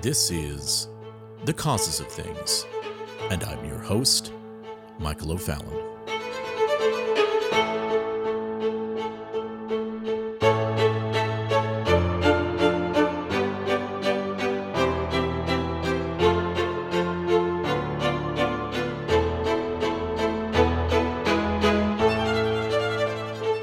This is The Causes of Things, and I'm your host, Michael O'Fallon.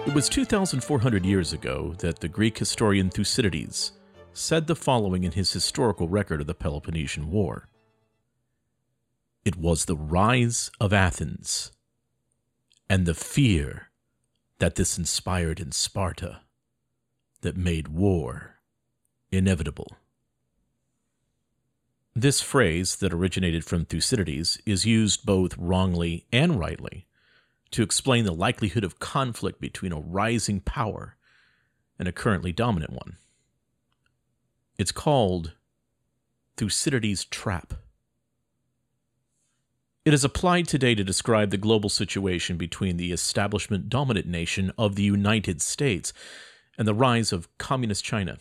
It was 2,400 years ago that the Greek historian Thucydides said the following in his historical record of the Peloponnesian War It was the rise of Athens and the fear that this inspired in Sparta that made war inevitable. This phrase that originated from Thucydides is used both wrongly and rightly to explain the likelihood of conflict between a rising power and a currently dominant one. It's called Thucydides' trap. It is applied today to describe the global situation between the establishment dominant nation of the United States and the rise of Communist China.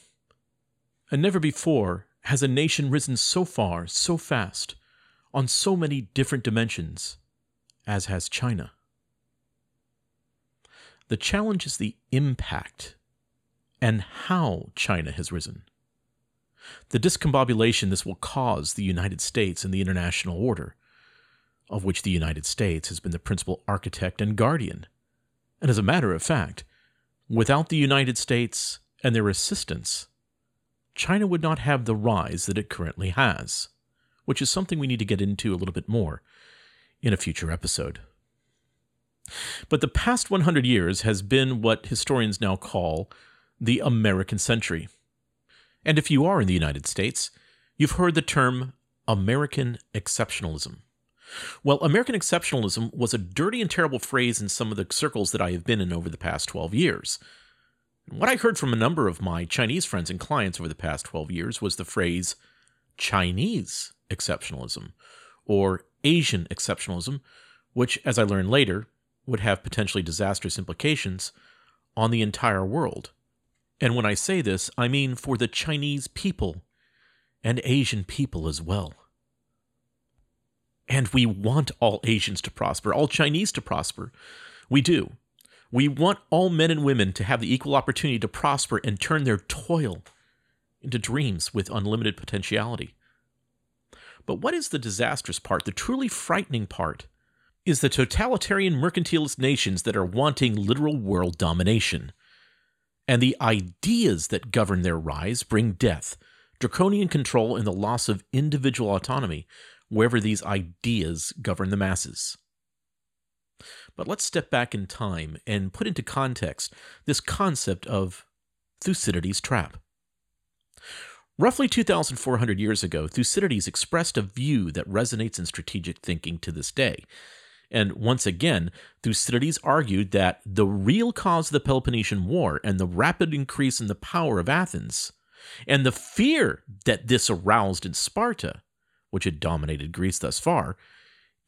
And never before has a nation risen so far, so fast, on so many different dimensions as has China. The challenge is the impact and how China has risen. The discombobulation this will cause the United States and the international order, of which the United States has been the principal architect and guardian. And as a matter of fact, without the United States and their assistance, China would not have the rise that it currently has, which is something we need to get into a little bit more in a future episode. But the past 100 years has been what historians now call the American century. And if you are in the United States, you've heard the term American exceptionalism. Well, American exceptionalism was a dirty and terrible phrase in some of the circles that I have been in over the past 12 years. What I heard from a number of my Chinese friends and clients over the past 12 years was the phrase Chinese exceptionalism or Asian exceptionalism, which, as I learned later, would have potentially disastrous implications on the entire world. And when I say this, I mean for the Chinese people and Asian people as well. And we want all Asians to prosper, all Chinese to prosper. We do. We want all men and women to have the equal opportunity to prosper and turn their toil into dreams with unlimited potentiality. But what is the disastrous part, the truly frightening part? is the totalitarian mercantilist nations that are wanting literal world domination. And the ideas that govern their rise bring death, draconian control, and the loss of individual autonomy wherever these ideas govern the masses. But let's step back in time and put into context this concept of Thucydides' trap. Roughly 2,400 years ago, Thucydides expressed a view that resonates in strategic thinking to this day. And once again, Thucydides argued that the real cause of the Peloponnesian War and the rapid increase in the power of Athens, and the fear that this aroused in Sparta, which had dominated Greece thus far,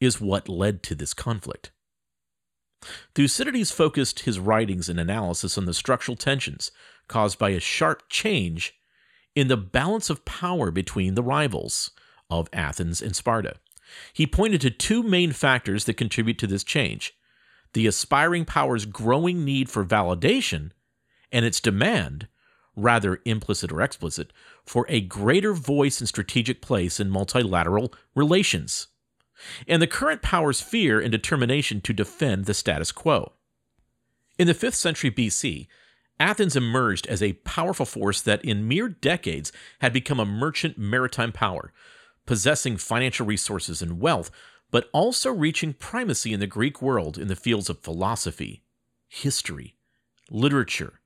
is what led to this conflict. Thucydides focused his writings and analysis on the structural tensions caused by a sharp change in the balance of power between the rivals of Athens and Sparta. He pointed to two main factors that contribute to this change the aspiring power's growing need for validation and its demand, rather implicit or explicit, for a greater voice and strategic place in multilateral relations, and the current power's fear and determination to defend the status quo. In the 5th century BC, Athens emerged as a powerful force that in mere decades had become a merchant maritime power, possessing financial resources and wealth, but also reaching primacy in the Greek world in the fields of philosophy, history, literature,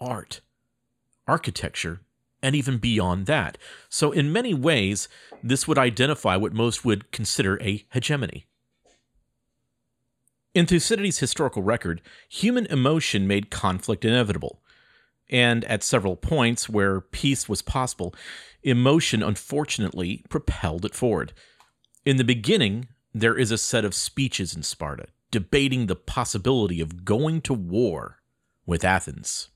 art, architecture, and even beyond that. So, in many ways, this would identify what most would consider a hegemony. In Thucydides' historical record, human emotion made conflict inevitable. And at several points where peace was possible, emotion unfortunately propelled it forward. In the beginning, there is a set of speeches in Sparta debating the possibility of going to war with Athens.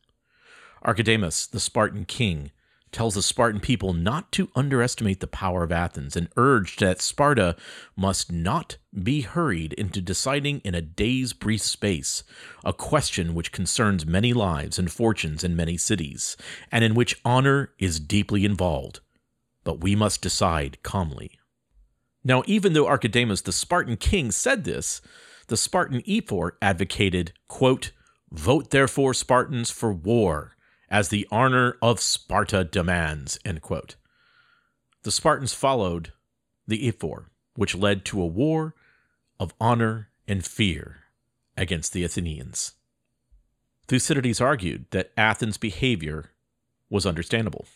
Archidamus, the Spartan king, tells the Spartan people not to underestimate the power of Athens and urged that Sparta must not be hurried into deciding in a day's brief space a question which concerns many lives and fortunes in many cities, and in which honor is deeply involved. But we must decide calmly. Now, even though Archidamus, the Spartan king, said this, the Spartan ephor advocated, quote, Vote therefore, Spartans, for war as the honor of Sparta demands. End quote. The Spartans followed the ephor, which led to a war of honor and fear against the Athenians. Thucydides argued that Athens' behavior was understandable.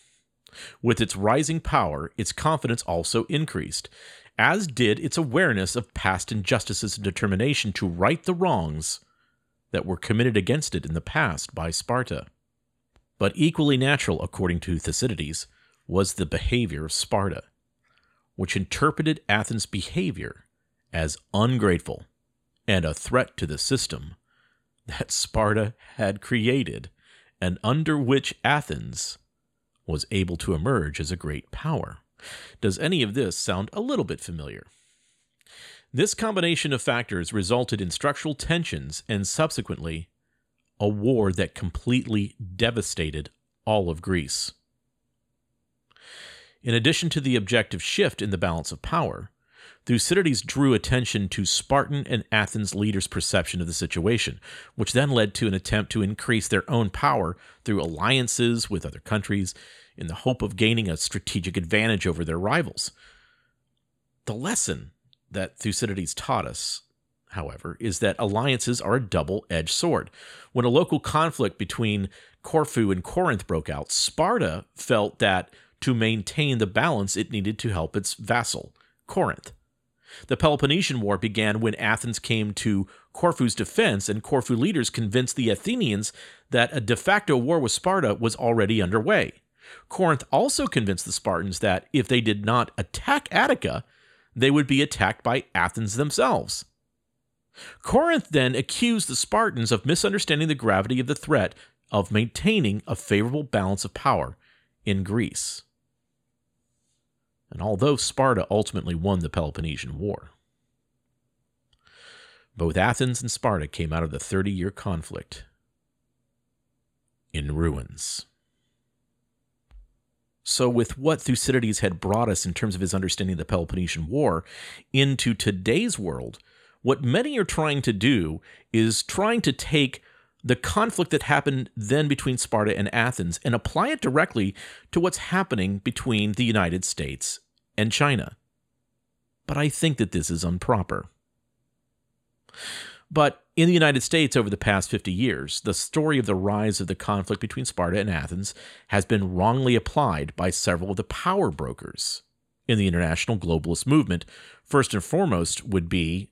With its rising power, its confidence also increased, as did its awareness of past injustices and determination to right the wrongs that were committed against it in the past by Sparta. But equally natural, according to Thucydides, was the behavior of Sparta, which interpreted Athens' behavior as ungrateful and a threat to the system that Sparta had created and under which Athens was able to emerge as a great power. Does any of this sound a little bit familiar? This combination of factors resulted in structural tensions and subsequently a war that completely devastated all of Greece. In addition to the objective shift in the balance of power, Thucydides drew attention to Spartan and Athens leaders' perception of the situation, which then led to an attempt to increase their own power through alliances with other countries in the hope of gaining a strategic advantage over their rivals. The lesson that Thucydides taught us however, is that alliances are a double edged sword. When a local conflict between Corfu and Corinth broke out, Sparta felt that to maintain the balance, it needed to help its vassal, Corinth. The Peloponnesian War began when Athens came to Corfu's defense, and Corfu leaders convinced the Athenians that a de facto war with Sparta was already underway. Corinth also convinced the Spartans that if they did not attack Attica, they would be attacked by Athens themselves. Corinth then accused the Spartans of misunderstanding the gravity of the threat of maintaining a favorable balance of power in Greece. And although Sparta ultimately won the Peloponnesian War, both Athens and Sparta came out of the 30 year conflict in ruins. So, with what Thucydides had brought us in terms of his understanding of the Peloponnesian War into today's world, what many are trying to do is trying to take the conflict that happened then between Sparta and Athens and apply it directly to what's happening between the United States and China. But I think that this is improper. But in the United States over the past 50 years, the story of the rise of the conflict between Sparta and Athens has been wrongly applied by several of the power brokers in the international globalist movement. First and foremost would be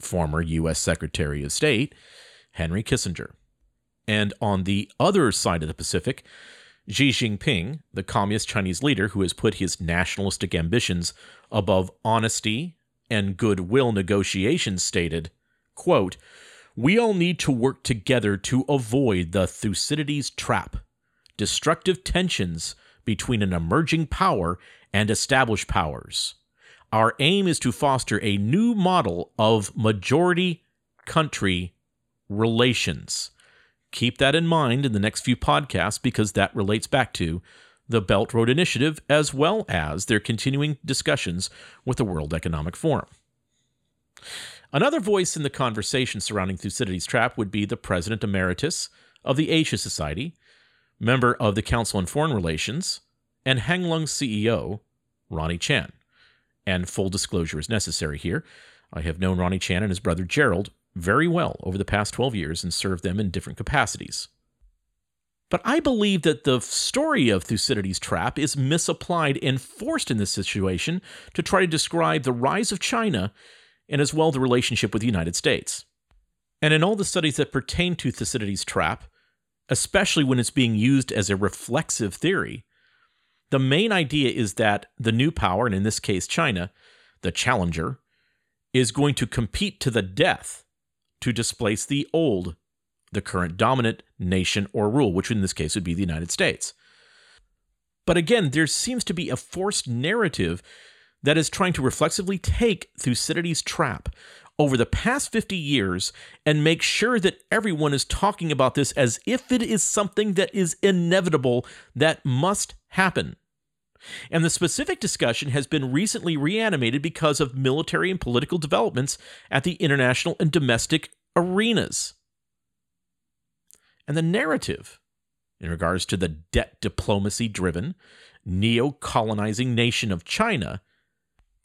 former U.S. Secretary of State, Henry Kissinger. And on the other side of the Pacific, Xi Jinping, the communist Chinese leader who has put his nationalistic ambitions above honesty and goodwill negotiations, stated, quote, We all need to work together to avoid the Thucydides trap, destructive tensions between an emerging power and established powers. Our aim is to foster a new model of majority country relations. Keep that in mind in the next few podcasts because that relates back to the Belt Road Initiative as well as their continuing discussions with the World Economic Forum. Another voice in the conversation surrounding Thucydides' trap would be the President Emeritus of the Asia Society, member of the Council on Foreign Relations, and Hang Lung CEO, Ronnie Chan and full disclosure is necessary here. I have known Ronnie Chan and his brother Gerald very well over the past 12 years and served them in different capacities. But I believe that the story of Thucydides' trap is misapplied and forced in this situation to try to describe the rise of China and as well the relationship with the United States. And in all the studies that pertain to Thucydides' trap, especially when it's being used as a reflexive theory, the main idea is that the new power, and in this case China, the challenger, is going to compete to the death to displace the old, the current dominant nation or rule, which in this case would be the United States. But again, there seems to be a forced narrative that is trying to reflexively take Thucydides' trap over the past 50 years and make sure that everyone is talking about this as if it is something that is inevitable that must happen. And the specific discussion has been recently reanimated because of military and political developments at the international and domestic arenas. And the narrative in regards to the debt diplomacy driven, neo colonizing nation of China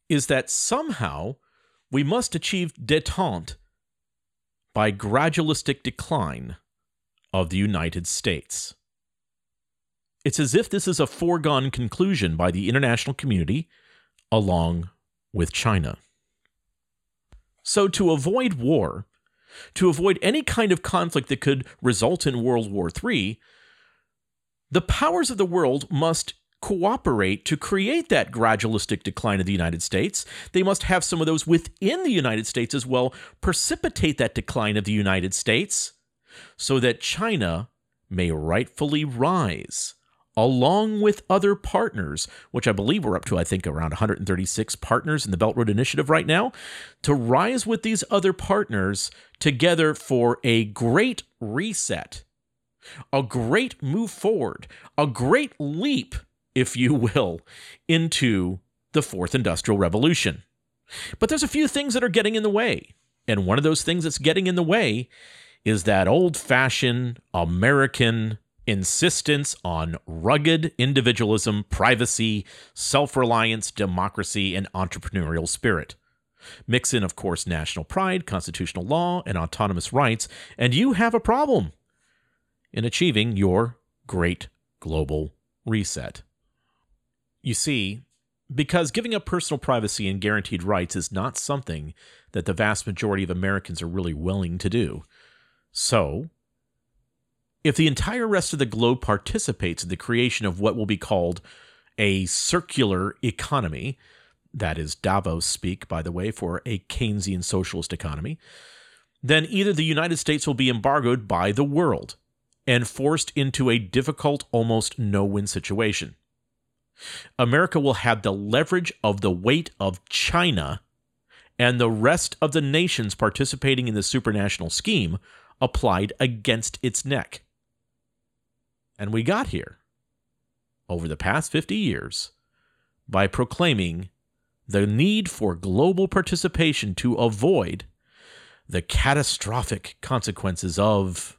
is that somehow we must achieve detente by gradualistic decline of the United States. It's as if this is a foregone conclusion by the international community along with China. So, to avoid war, to avoid any kind of conflict that could result in World War III, the powers of the world must cooperate to create that gradualistic decline of the United States. They must have some of those within the United States as well precipitate that decline of the United States so that China may rightfully rise along with other partners, which I believe we're up to, I think, around 136 partners in the Belt Road Initiative right now, to rise with these other partners together for a great reset, a great move forward, a great leap, if you will, into the fourth industrial revolution. But there's a few things that are getting in the way. And one of those things that's getting in the way is that old fashioned American insistence on rugged individualism, privacy, self reliance, democracy, and entrepreneurial spirit. Mix in, of course, national pride, constitutional law, and autonomous rights, and you have a problem in achieving your great global reset. You see, because giving up personal privacy and guaranteed rights is not something that the vast majority of Americans are really willing to do. So, if the entire rest of the globe participates in the creation of what will be called a circular economy, that is Davos speak, by the way, for a Keynesian socialist economy, then either the United States will be embargoed by the world and forced into a difficult, almost no win situation. America will have the leverage of the weight of China and the rest of the nations participating in the supranational scheme applied against its neck. And we got here over the past 50 years by proclaiming the need for global participation to avoid the catastrophic consequences of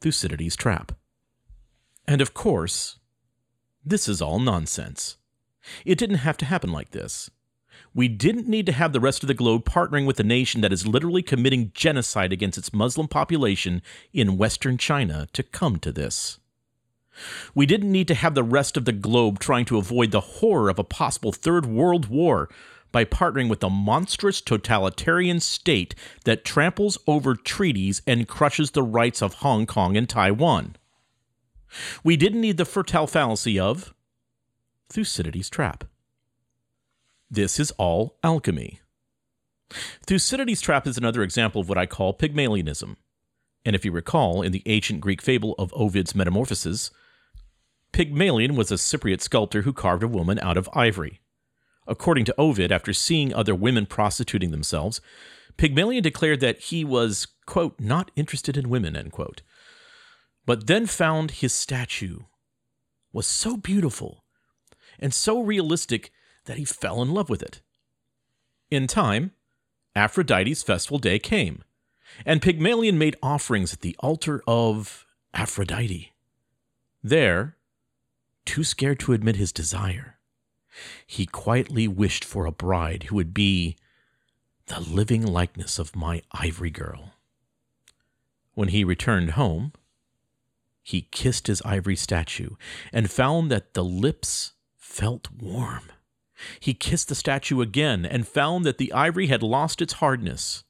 Thucydides' trap. And of course, this is all nonsense. It didn't have to happen like this. We didn't need to have the rest of the globe partnering with a nation that is literally committing genocide against its Muslim population in Western China to come to this. We didn't need to have the rest of the globe trying to avoid the horror of a possible Third World War by partnering with a monstrous totalitarian state that tramples over treaties and crushes the rights of Hong Kong and Taiwan. We didn't need the fertile fallacy of Thucydides' trap. This is all alchemy. Thucydides' trap is another example of what I call Pygmalionism. And if you recall, in the ancient Greek fable of Ovid's Metamorphoses, Pygmalion was a Cypriot sculptor who carved a woman out of ivory. According to Ovid, after seeing other women prostituting themselves, Pygmalion declared that he was, quote, not interested in women, end quote, but then found his statue was so beautiful and so realistic that he fell in love with it. In time, Aphrodite's festival day came, and Pygmalion made offerings at the altar of Aphrodite. There, too scared to admit his desire, he quietly wished for a bride who would be the living likeness of my ivory girl. When he returned home, he kissed his ivory statue and found that the lips felt warm. He kissed the statue again and found that the ivory had lost its hardness.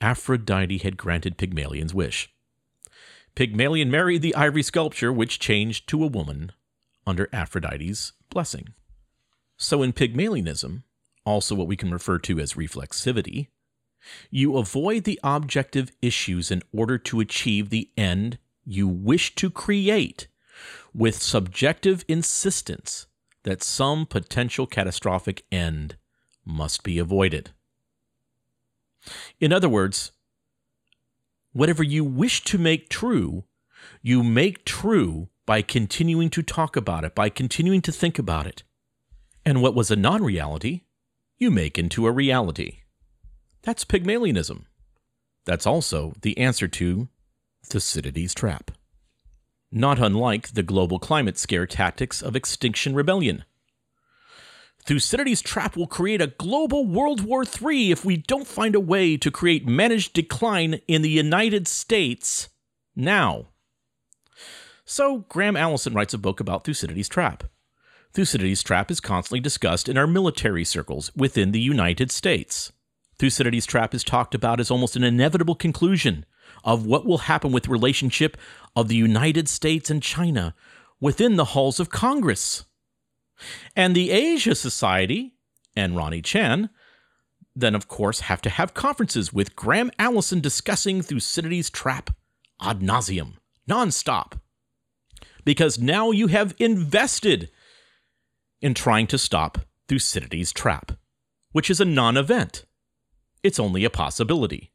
Aphrodite had granted Pygmalion's wish. Pygmalion married the ivory sculpture, which changed to a woman under Aphrodite's blessing. So, in Pygmalionism, also what we can refer to as reflexivity, you avoid the objective issues in order to achieve the end you wish to create with subjective insistence that some potential catastrophic end must be avoided. In other words, whatever you wish to make true, you make true by continuing to talk about it, by continuing to think about it. And what was a non reality, you make into a reality. That's Pygmalionism. That's also the answer to Thucydides' trap. Not unlike the global climate scare tactics of Extinction Rebellion. Thucydides' trap will create a global World War III if we don't find a way to create managed decline in the United States now. So, Graham Allison writes a book about Thucydides' trap. Thucydides' trap is constantly discussed in our military circles within the United States. Thucydides' trap is talked about as almost an inevitable conclusion of what will happen with the relationship of the United States and China within the halls of Congress. And the Asia Society and Ronnie Chan then, of course, have to have conferences with Graham Allison discussing Thucydides' trap ad nauseum, nonstop. Because now you have invested in trying to stop Thucydides' trap, which is a non event. It's only a possibility.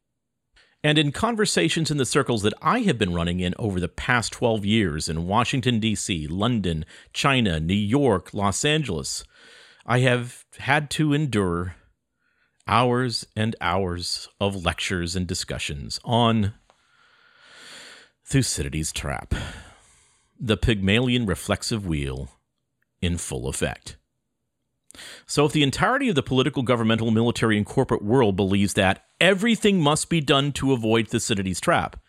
And in conversations in the circles that I have been running in over the past 12 years in Washington, D.C., London, China, New York, Los Angeles, I have had to endure hours and hours of lectures and discussions on Thucydides' trap, the Pygmalion reflexive wheel in full effect. So, if the entirety of the political, governmental, military, and corporate world believes that everything must be done to avoid Thucydides' trap,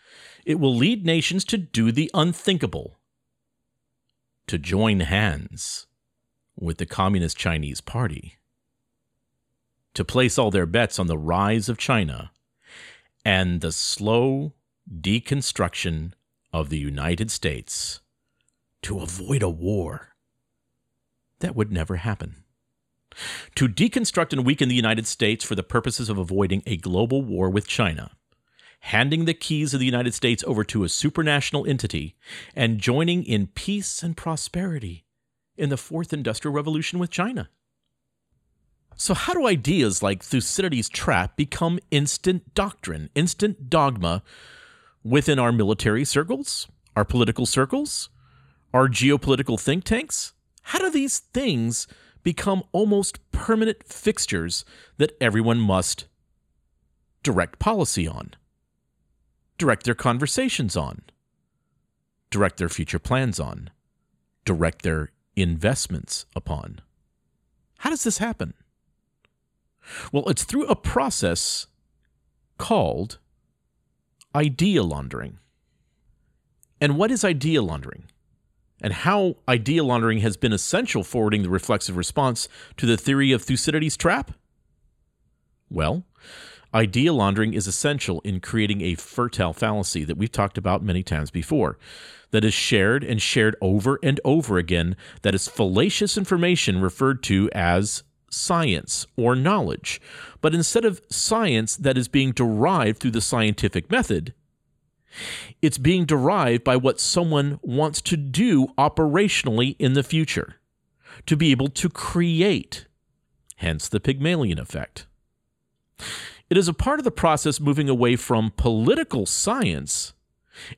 it will lead nations to do the unthinkable to join hands with the Communist Chinese Party, to place all their bets on the rise of China and the slow deconstruction of the United States to avoid a war that would never happen to deconstruct and weaken the United States for the purposes of avoiding a global war with China, handing the keys of the United States over to a supranational entity, and joining in peace and prosperity in the Fourth Industrial Revolution with China. So, how do ideas like Thucydides' trap become instant doctrine, instant dogma within our military circles, our political circles, our geopolitical think tanks? How do these things become almost permanent fixtures that everyone must direct policy on, direct their conversations on, direct their future plans on, direct their investments upon. How does this happen? Well, it's through a process called idea laundering. And what is idea laundering? And how idea laundering has been essential forwarding the reflexive response to the theory of Thucydides' trap? Well, idea laundering is essential in creating a fertile fallacy that we've talked about many times before, that is shared and shared over and over again, that is fallacious information referred to as science or knowledge. But instead of science that is being derived through the scientific method, it's being derived by what someone wants to do operationally in the future, to be able to create, hence the Pygmalion effect. It is a part of the process moving away from political science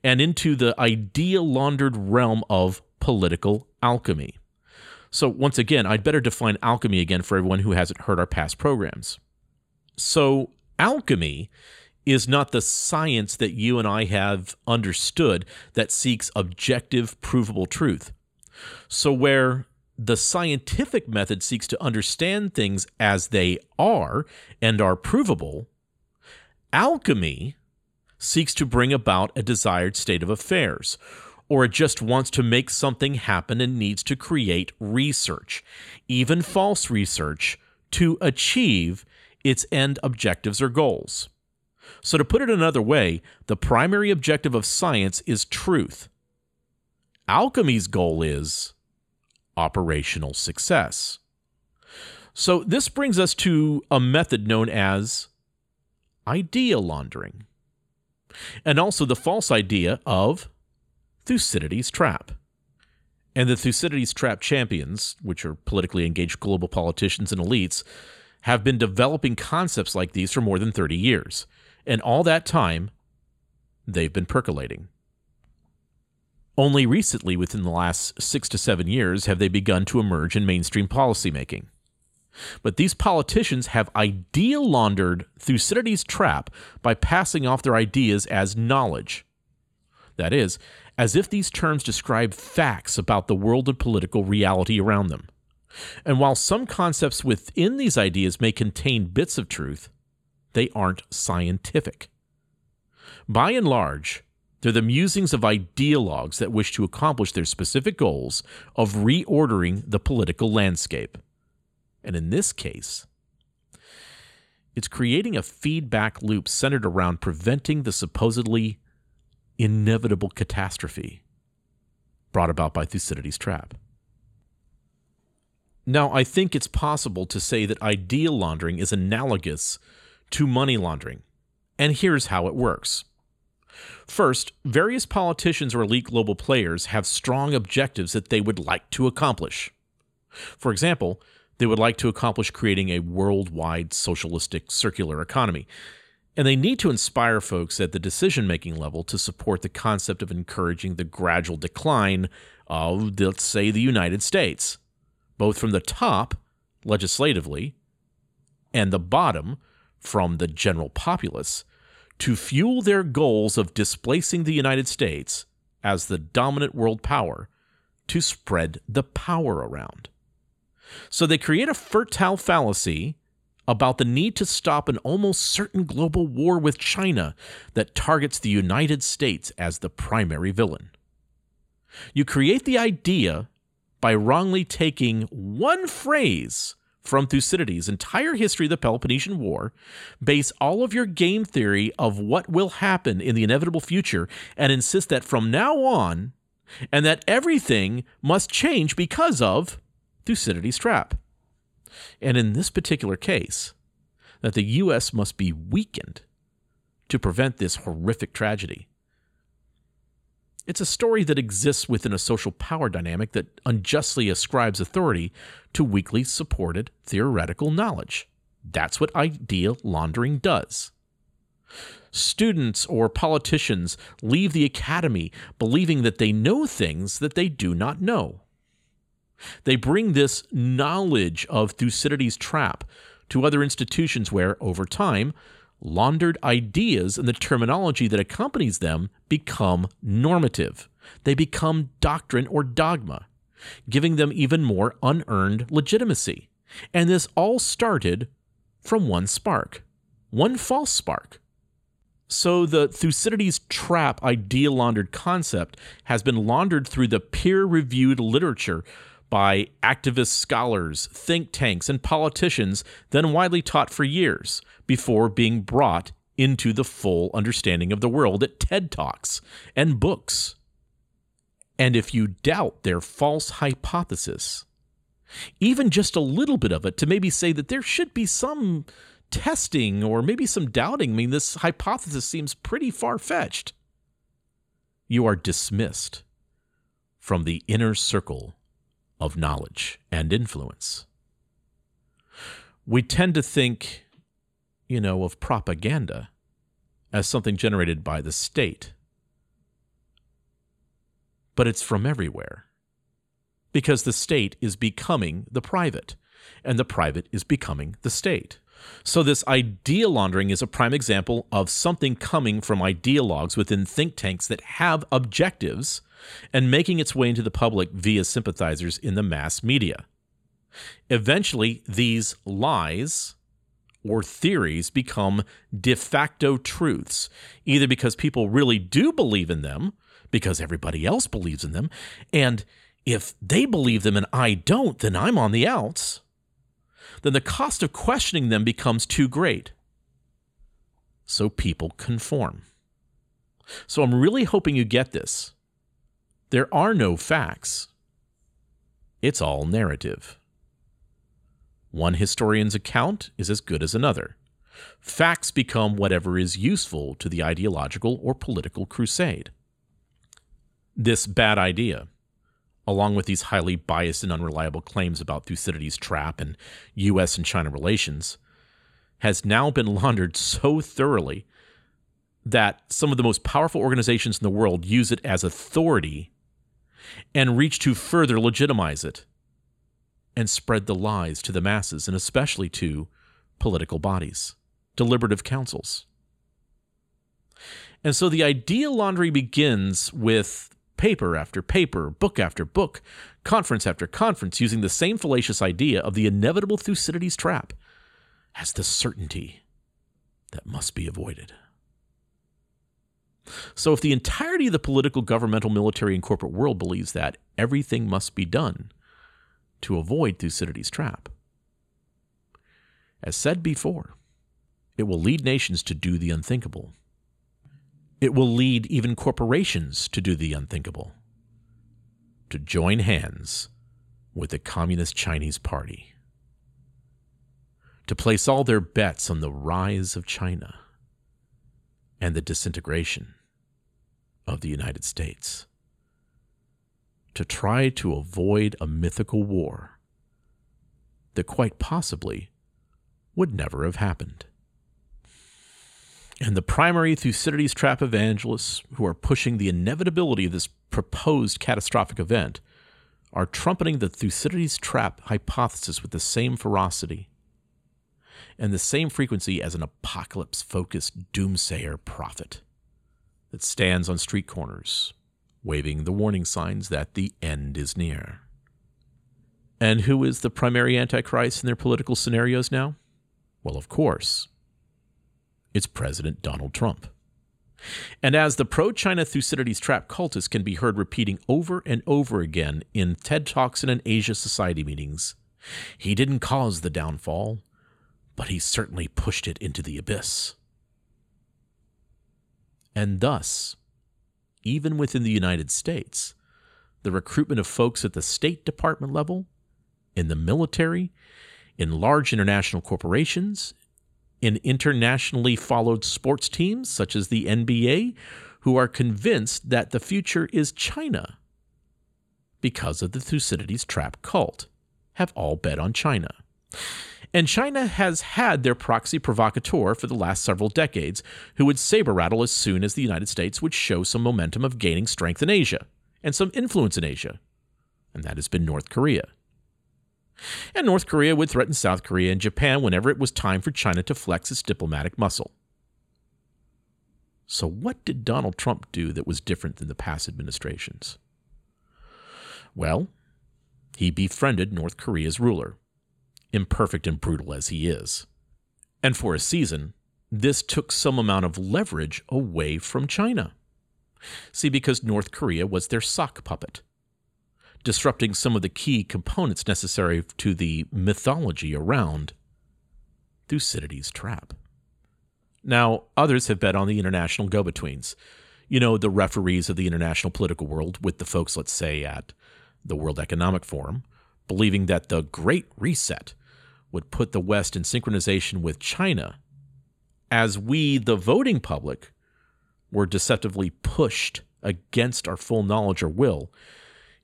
and into the idea laundered realm of political alchemy. So, once again, I'd better define alchemy again for everyone who hasn't heard our past programs. So, alchemy is not the science that you and I have understood that seeks objective, provable truth. So, where the scientific method seeks to understand things as they are and are provable, alchemy seeks to bring about a desired state of affairs, or it just wants to make something happen and needs to create research, even false research, to achieve its end objectives or goals. So, to put it another way, the primary objective of science is truth. Alchemy's goal is operational success. So, this brings us to a method known as idea laundering, and also the false idea of Thucydides' trap. And the Thucydides trap champions, which are politically engaged global politicians and elites, have been developing concepts like these for more than 30 years. And all that time, they've been percolating. Only recently, within the last six to seven years, have they begun to emerge in mainstream policymaking. But these politicians have idea laundered Thucydides' trap by passing off their ideas as knowledge. That is, as if these terms describe facts about the world and political reality around them. And while some concepts within these ideas may contain bits of truth, they aren't scientific. By and large, they're the musings of ideologues that wish to accomplish their specific goals of reordering the political landscape. And in this case, it's creating a feedback loop centered around preventing the supposedly inevitable catastrophe brought about by Thucydides' trap. Now, I think it's possible to say that idea laundering is analogous to money laundering, and here's how it works. First, various politicians or elite global players have strong objectives that they would like to accomplish. For example, they would like to accomplish creating a worldwide socialistic circular economy. And they need to inspire folks at the decision making level to support the concept of encouraging the gradual decline of, let's say, the United States, both from the top, legislatively, and the bottom, from the general populace, to fuel their goals of displacing the United States as the dominant world power to spread the power around. So they create a fertile fallacy about the need to stop an almost certain global war with China that targets the United States as the primary villain. You create the idea by wrongly taking one phrase from Thucydides' entire history of the Peloponnesian War, base all of your game theory of what will happen in the inevitable future, and insist that from now on, and that everything must change because of Thucydides' trap. And in this particular case, that the U.S. must be weakened to prevent this horrific tragedy. It's a story that exists within a social power dynamic that unjustly ascribes authority to weakly supported theoretical knowledge. That's what idea laundering does. Students or politicians leave the academy believing that they know things that they do not know. They bring this knowledge of Thucydides' trap to other institutions where, over time, laundered ideas and the terminology that accompanies them become normative. They become doctrine or dogma, giving them even more unearned legitimacy. And this all started from one spark, one false spark. So the Thucydides trap idea laundered concept has been laundered through the peer reviewed literature by activist scholars, think tanks, and politicians, then widely taught for years before being brought into the full understanding of the world at TED Talks and books. And if you doubt their false hypothesis, even just a little bit of it, to maybe say that there should be some testing or maybe some doubting, I mean, this hypothesis seems pretty far fetched. You are dismissed from the inner circle of knowledge and influence. We tend to think, you know, of propaganda as something generated by the state. But it's from everywhere. Because the state is becoming the private, and the private is becoming the state. So, this idea laundering is a prime example of something coming from ideologues within think tanks that have objectives and making its way into the public via sympathizers in the mass media. Eventually, these lies or theories become de facto truths, either because people really do believe in them, because everybody else believes in them, and if they believe them and I don't, then I'm on the outs. Then the cost of questioning them becomes too great. So people conform. So I'm really hoping you get this. There are no facts. It's all narrative. One historian's account is as good as another. Facts become whatever is useful to the ideological or political crusade. This bad idea along with these highly biased and unreliable claims about Thucydides' trap and U.S. and China relations, has now been laundered so thoroughly that some of the most powerful organizations in the world use it as authority and reach to further legitimize it and spread the lies to the masses and especially to political bodies, deliberative councils. And so the idea laundry begins with paper after paper, book after book, conference after conference, using the same fallacious idea of the inevitable Thucydides trap as the certainty that must be avoided. So, if the entirety of the political, governmental, military, and corporate world believes that, everything must be done to avoid Thucydides' trap. As said before, it will lead nations to do the unthinkable. It will lead even corporations to do the unthinkable to join hands with the Communist Chinese Party, to place all their bets on the rise of China and the disintegration of the United States, to try to avoid a mythical war that quite possibly would never have happened. And the primary Thucydides trap evangelists who are pushing the inevitability of this proposed catastrophic event are trumpeting the Thucydides trap hypothesis with the same ferocity and the same frequency as an apocalypse focused doomsayer prophet that stands on street corners, waving the warning signs that the end is near. And who is the primary Antichrist in their political scenarios now? Well, of course, it's President Donald Trump. And as the pro China Thucydides trap cultist can be heard repeating over and over again in TED Talks and in Asia Society meetings, he didn't cause the downfall, but he certainly pushed it into the abyss. And thus, even within the United States, the recruitment of folks at the State Department level, in the military, in large international corporations, in internationally followed sports teams such as the NBA who are convinced that the future is China because of the Thucydides trap cult, have all bet on China. And China has had their proxy provocateur for the last several decades who would saber rattle as soon as the United States would show some momentum of gaining strength in Asia and some influence in Asia. And that has been North Korea. And North Korea would threaten South Korea and Japan whenever it was time for China to flex its diplomatic muscle. So, what did Donald Trump do that was different than the past administrations? Well, he befriended North Korea's ruler, imperfect and brutal as he is. And for a season, this took some amount of leverage away from China. See, because North Korea was their sock puppet disrupting some of the key components necessary to the mythology around Thucydides' trap. Now, others have bet on the international go betweens. You know, the referees of the international political world, with the folks, let's say, at the World Economic Forum, believing that the Great Reset would put the West in synchronization with China, as we, the voting public, were deceptively pushed against our full knowledge or will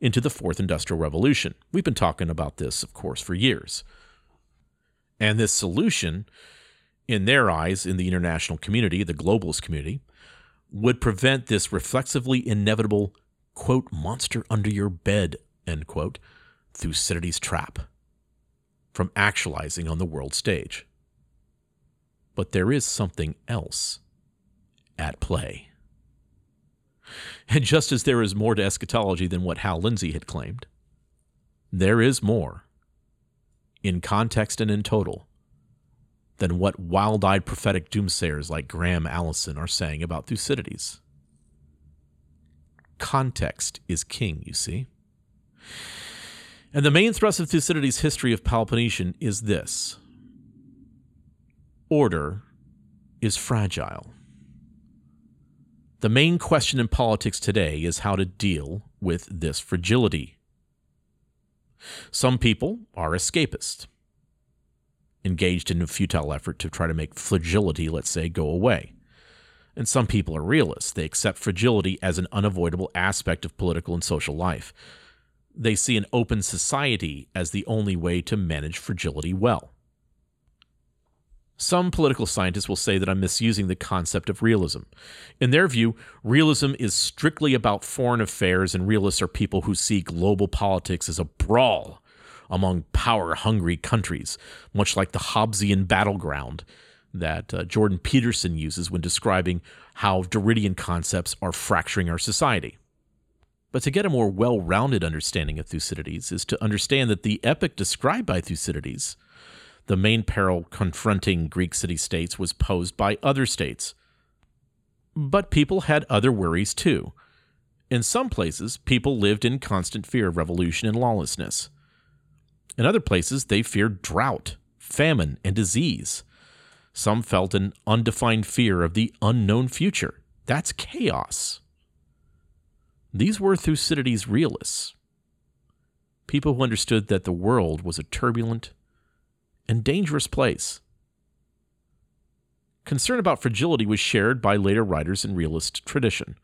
into the fourth industrial revolution. We've been talking about this, of course, for years. And this solution, in their eyes, in the international community, the globalist community, would prevent this reflexively inevitable, quote, monster under your bed, end quote, Thucydides' trap from actualizing on the world stage. But there is something else at play. And just as there is more to eschatology than what Hal Lindsey had claimed, there is more, in context and in total, than what wild eyed prophetic doomsayers like Graham Allison are saying about Thucydides. Context is king, you see. And the main thrust of Thucydides' history of Peloponnesian is this order is fragile. The main question in politics today is how to deal with this fragility. Some people are escapists, engaged in a futile effort to try to make fragility, let's say, go away. And some people are realists. They accept fragility as an unavoidable aspect of political and social life. They see an open society as the only way to manage fragility well. Some political scientists will say that I'm misusing the concept of realism. In their view, realism is strictly about foreign affairs, and realists are people who see global politics as a brawl among power hungry countries, much like the Hobbesian battleground that uh, Jordan Peterson uses when describing how Derridian concepts are fracturing our society. But to get a more well rounded understanding of Thucydides is to understand that the epic described by Thucydides, the main peril confronting Greek city states, was posed by other states. But people had other worries too. In some places, people lived in constant fear of revolution and lawlessness. In other places, they feared drought, famine, and disease. Some felt an undefined fear of the unknown future. That's chaos. These were Thucydides' realists, people who understood that the world was a turbulent and dangerous place. Concern about fragility was shared by later writers in realist tradition.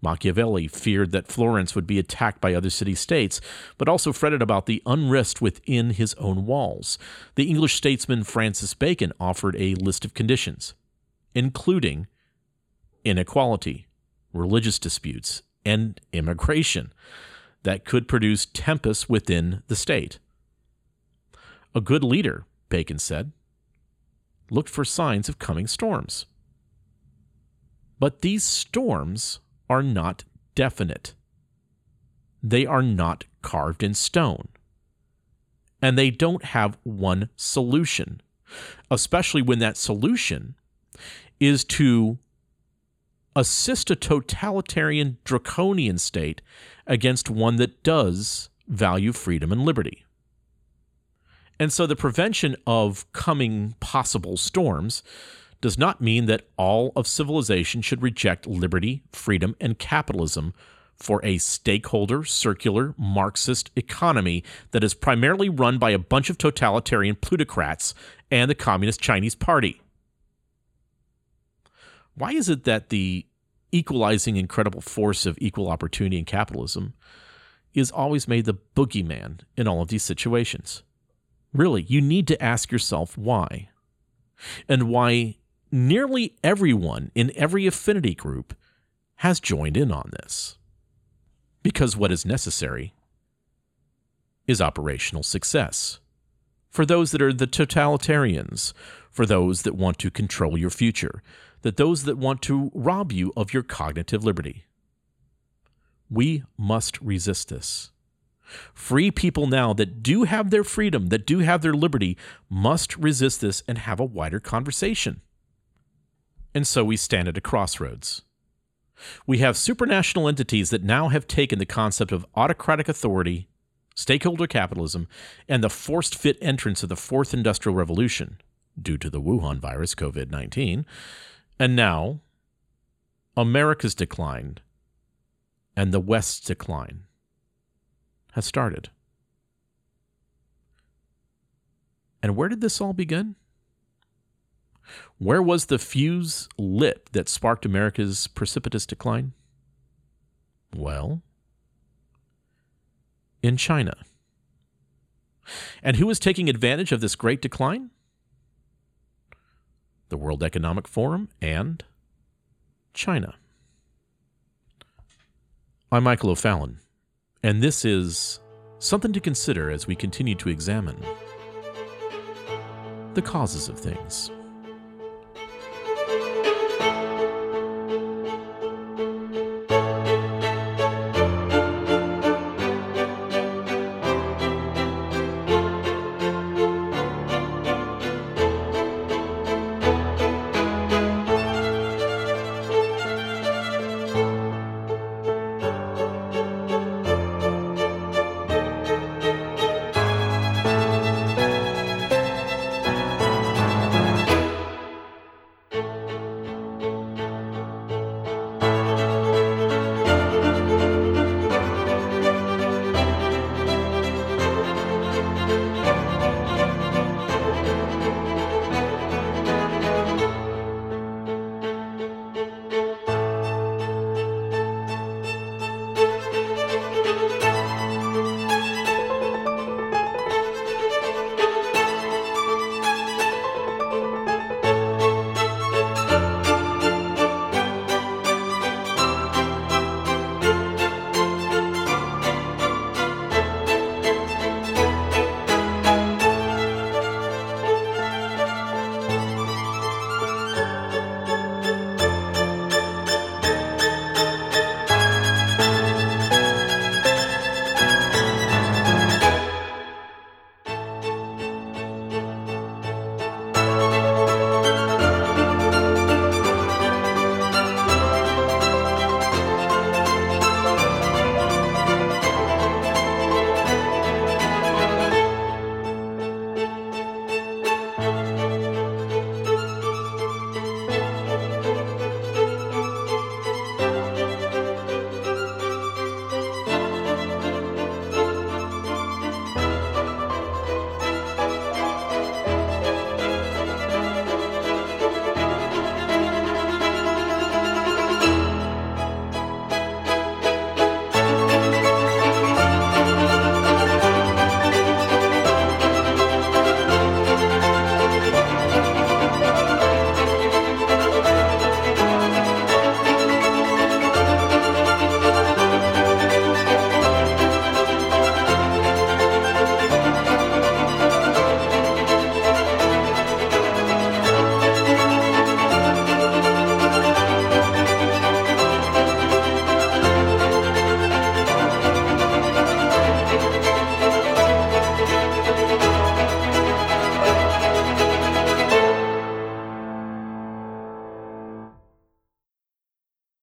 Machiavelli feared that Florence would be attacked by other city states, but also fretted about the unrest within his own walls. The English statesman Francis Bacon offered a list of conditions, including inequality, religious disputes, and immigration that could produce tempests within the state. A good leader, Bacon said, looked for signs of coming storms. But these storms are not definite. They are not carved in stone. And they don't have one solution, especially when that solution is to assist a totalitarian, draconian state against one that does value freedom and liberty. And so the prevention of coming possible storms does not mean that all of civilization should reject liberty, freedom, and capitalism for a stakeholder, circular, Marxist economy that is primarily run by a bunch of totalitarian plutocrats and the Communist Chinese Party. Why is it that the equalizing incredible force of equal opportunity and capitalism is always made the boogeyman in all of these situations? Really, you need to ask yourself why. And why nearly everyone in every affinity group has joined in on this. Because what is necessary is operational success. For those that are the totalitarians, for those that want to control your future, that those that want to rob you of your cognitive liberty. We must resist this. Free people now that do have their freedom, that do have their liberty, must resist this and have a wider conversation. And so we stand at a crossroads. We have supranational entities that now have taken the concept of autocratic authority, stakeholder capitalism, and the forced fit entrance of the fourth industrial revolution due to the Wuhan virus, COVID 19. And now, America's decline and the West's decline has started. And where did this all begin? Where was the fuse lit that sparked America's precipitous decline? Well, in China. And who is taking advantage of this great decline? The World Economic Forum and China. I'm Michael O'Fallon, and this is something to consider as we continue to examine the causes of things.